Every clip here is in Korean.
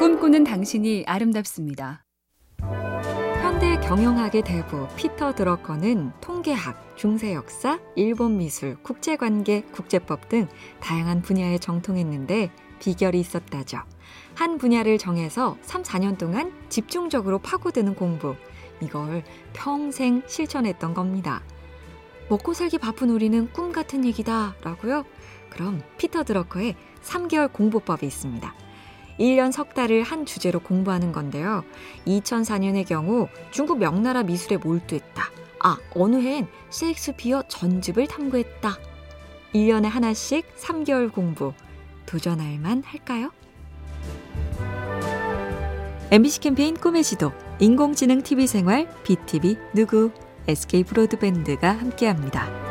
꿈꾸는 당신이 아름답습니다. 현대 경영학의 대부 피터 드러커는 통계학, 중세 역사, 일본 미술, 국제관계, 국제법 등 다양한 분야에 정통했는데 비결이 있었다죠. 한 분야를 정해서 3, 4년 동안 집중적으로 파고드는 공부. 이걸 평생 실천했던 겁니다. 먹고 살기 바쁜 우리는 꿈 같은 얘기다. 라고요? 그럼 피터 드러커의 3개월 공부법이 있습니다. 1년 석 달을 한 주제로 공부하는 건데요. 2004년의 경우 중국 명나라 미술에 몰두했다. 아, 어느 해엔 셰익스피어 전집을 탐구했다. 1년에 하나씩 3개월 공부. 도전할 만 할까요? MBC 캠페인 꿈의 지도, 인공지능 TV 생활, BTV 누구, SK 브로드밴드가 함께합니다.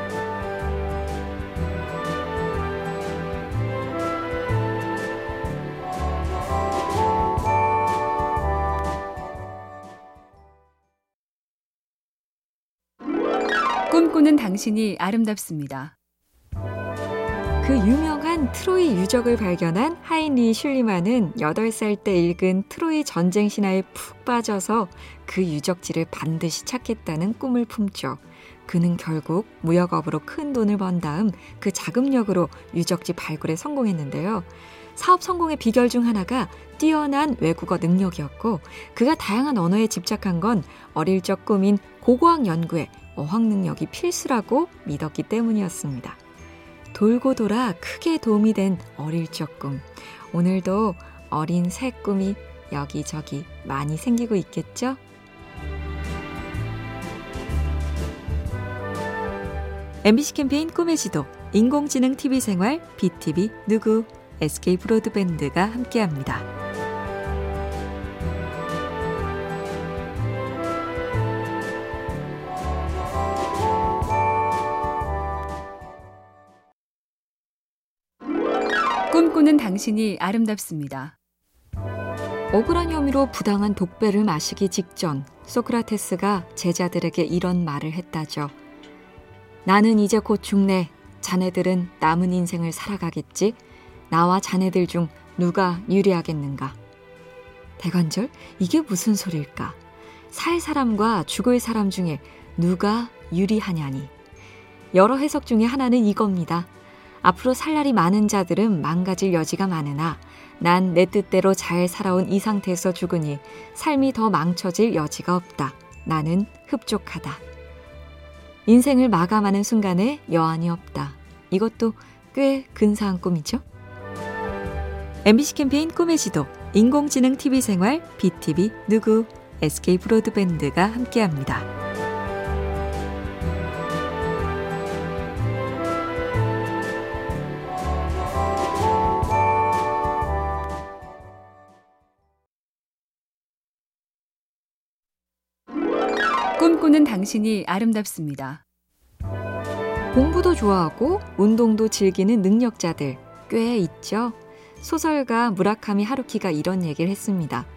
꿈꾸는 당신이 아름답습니다. 그 유명한 트로이 유적을 발견한 하인리 슐리만은 8살 때 읽은 트로이 전쟁 신화에 푹 빠져서 그 유적지를 반드시 찾겠다는 꿈을 품죠. 그는 결국 무역업으로 큰 돈을 번 다음 그 자금력으로 유적지 발굴에 성공했는데요. 사업 성공의 비결 중 하나가 뛰어난 외국어 능력이었고 그가 다양한 언어에 집착한 건 어릴 적 꿈인 고고학 연구에 어학 능력이 필수라고 믿었기 때문이었습니다. 돌고 돌아 크게 도움이 된 어릴 적 꿈. 오늘도 어린 새 꿈이 여기저기 많이 생기고 있겠죠? MBC 캠페인 꿈의 지도, 인공지능 TV 생활, BTV 누구, SK 브로드밴드가 함께합니다. 꿈꾸는 당신이 아름답습니다. 억울한 혐의로 부당한 독배를 마시기 직전 소크라테스가 제자들에게 이런 말을 했다죠. 나는 이제 곧 죽네. 자네들은 남은 인생을 살아가겠지. 나와 자네들 중 누가 유리하겠는가? 대관절, 이게 무슨 소릴까? 살 사람과 죽을 사람 중에 누가 유리하냐니. 여러 해석 중에 하나는 이겁니다. 앞으로 살 날이 많은 자들은 망가질 여지가 많으나 난 내 뜻대로 잘 살아온 이 상태에서 죽으니 삶이 더 망쳐질 여지가 없다. 나는 흡족하다. 인생을 마감하는 순간에 여한이 없다. 이것도 꽤 근사한 꿈이죠? MBC 캠페인 꿈의 지도, 인공지능 TV 생활, BTV 누구, SK 브로드밴드가 함께합니다. 꿈꾸는 당신이 아름답습니다. 공부도 좋아하고 운동도 즐기는 능력자들 꽤 있죠. 소설가 무라카미 하루키가 이런 얘기를 했습니다.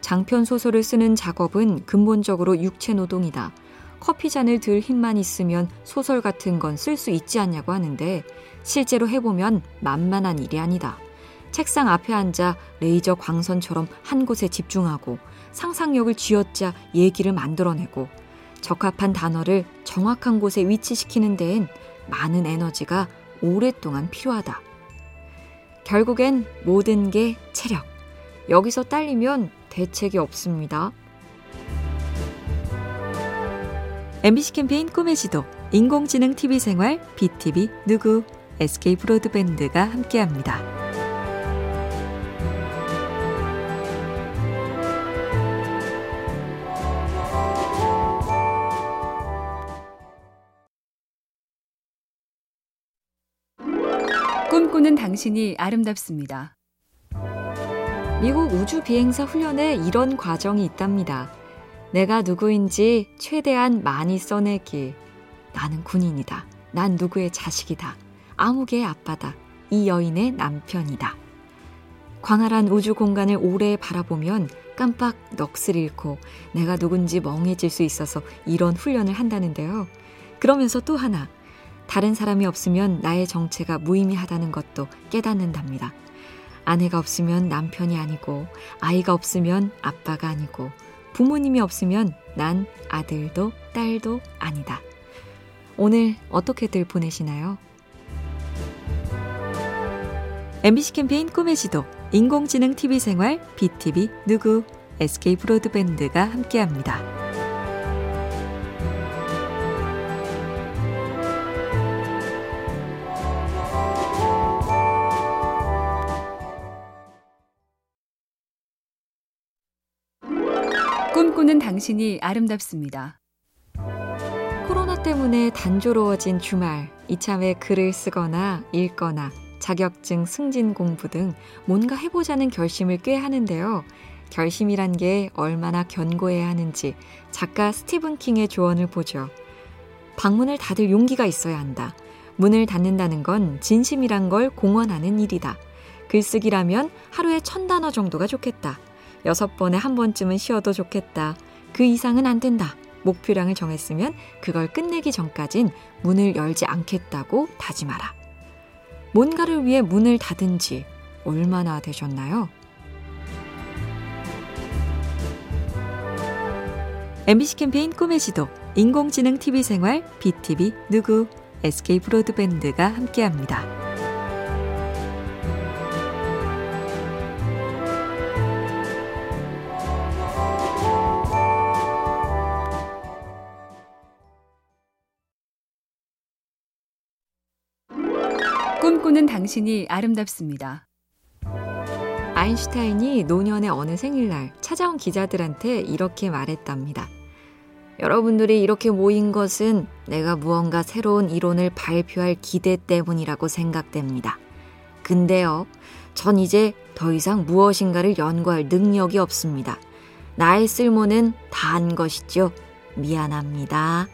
장편 소설을 쓰는 작업은 근본적으로 육체 노동이다. 커피 잔을 들 힘만 있으면 소설 같은 건 쓸 수 있지 않냐고 하는데 실제로 해보면 만만한 일이 아니다. 책상 앞에 앉아 레이저 광선처럼 한 곳에 집중하고 상상력을 쥐어짜 얘기를 만들어내고 적합한 단어를 정확한 곳에 위치시키는 데엔 많은 에너지가 오랫동안 필요하다. 결국엔 모든 게 체력. 여기서 딸리면 대책이 없습니다. MBC 캠페인 꿈의 지도, 인공지능 TV 생활, BTV 누구, SK 브로드밴드가 함께합니다. 꿈꾸는 당신이 아름답습니다. 미국 우주 비행사 훈련에 이런 과정이 있답니다. 내가 누구인지 최대한 많이 써내기. 나는 군인이다. 난 누구의 자식이다. 아무개의 아빠다. 이 여인의 남편이다. 광활한 우주 공간을 오래 바라보면 깜빡 넋을 잃고 내가 누군지 멍해질 수 있어서 이런 훈련을 한다는데요. 그러면서 또 하나, 다른 사람이 없으면 나의 정체가 무의미하다는 것도 깨닫는답니다. 아내가 없으면 남편이 아니고, 아이가 없으면 아빠가 아니고, 부모님이 없으면 난 아들도 딸도 아니다. 오늘 어떻게들 보내시나요? MBC 캠페인 꿈의 지도, 인공지능 TV 생활, BTV 누구, SK 브로드밴드가 함께합니다. 꿈꾸는 당신이 아름답습니다. 코로나 때문에 단조로워진 주말, 이참에 글을 쓰거나 읽거나 자격증 승진 공부 등 뭔가 해보자는 결심을 꽤 하는데요. 결심이란 게 얼마나 견고해야 하는지 작가 스티븐 킹의 조언을 보죠. 방문을 닫을 용기가 있어야 한다. 문을 닫는다는 건 진심이란 걸 공언하는 일이다. 글쓰기라면 하루에 천 단어 정도가 좋겠다. 여섯 번에 한 번쯤은 쉬어도 좋겠다. 그 이상은 안 된다. 목표량을 정했으면 그걸 끝내기 전까진 문을 열지 않겠다고 다짐하라. 뭔가를 위해 문을 닫은 지 얼마나 되셨나요? MBC 캠페인 꿈의 지도, 인공지능 TV 생활, BTV 누구, SK 브로드밴드가 함께합니다. 꿈꾸는 당신이 아름답습니다. 아인슈타인이 노년의 어느 생일날 찾아온 기자들한테 이렇게 말했답니다. 여러분들이 이렇게 모인 것은 내가 무언가 새로운 이론을 발표할 기대 때문이라고 생각됩니다. 근데요, 전 이제 더 이상 무엇인가를 연구할 능력이 없습니다. 나의 쓸모는 다 한 것이죠. 미안합니다.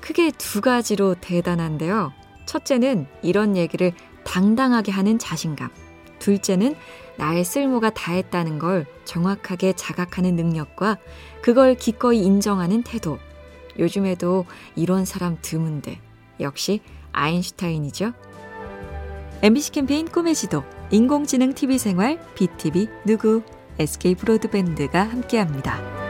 크게 두 가지로 대단한데요. 첫째는 이런 얘기를 당당하게 하는 자신감. 둘째는 나의 쓸모가 다했다는 걸 정확하게 자각하는 능력과 그걸 기꺼이 인정하는 태도. 요즘에도 이런 사람 드문데 역시 아인슈타인이죠. MBC 캠페인 꿈의 지도, 인공지능 TV 생활, BTV 누구, SK 브로드밴드가 함께합니다.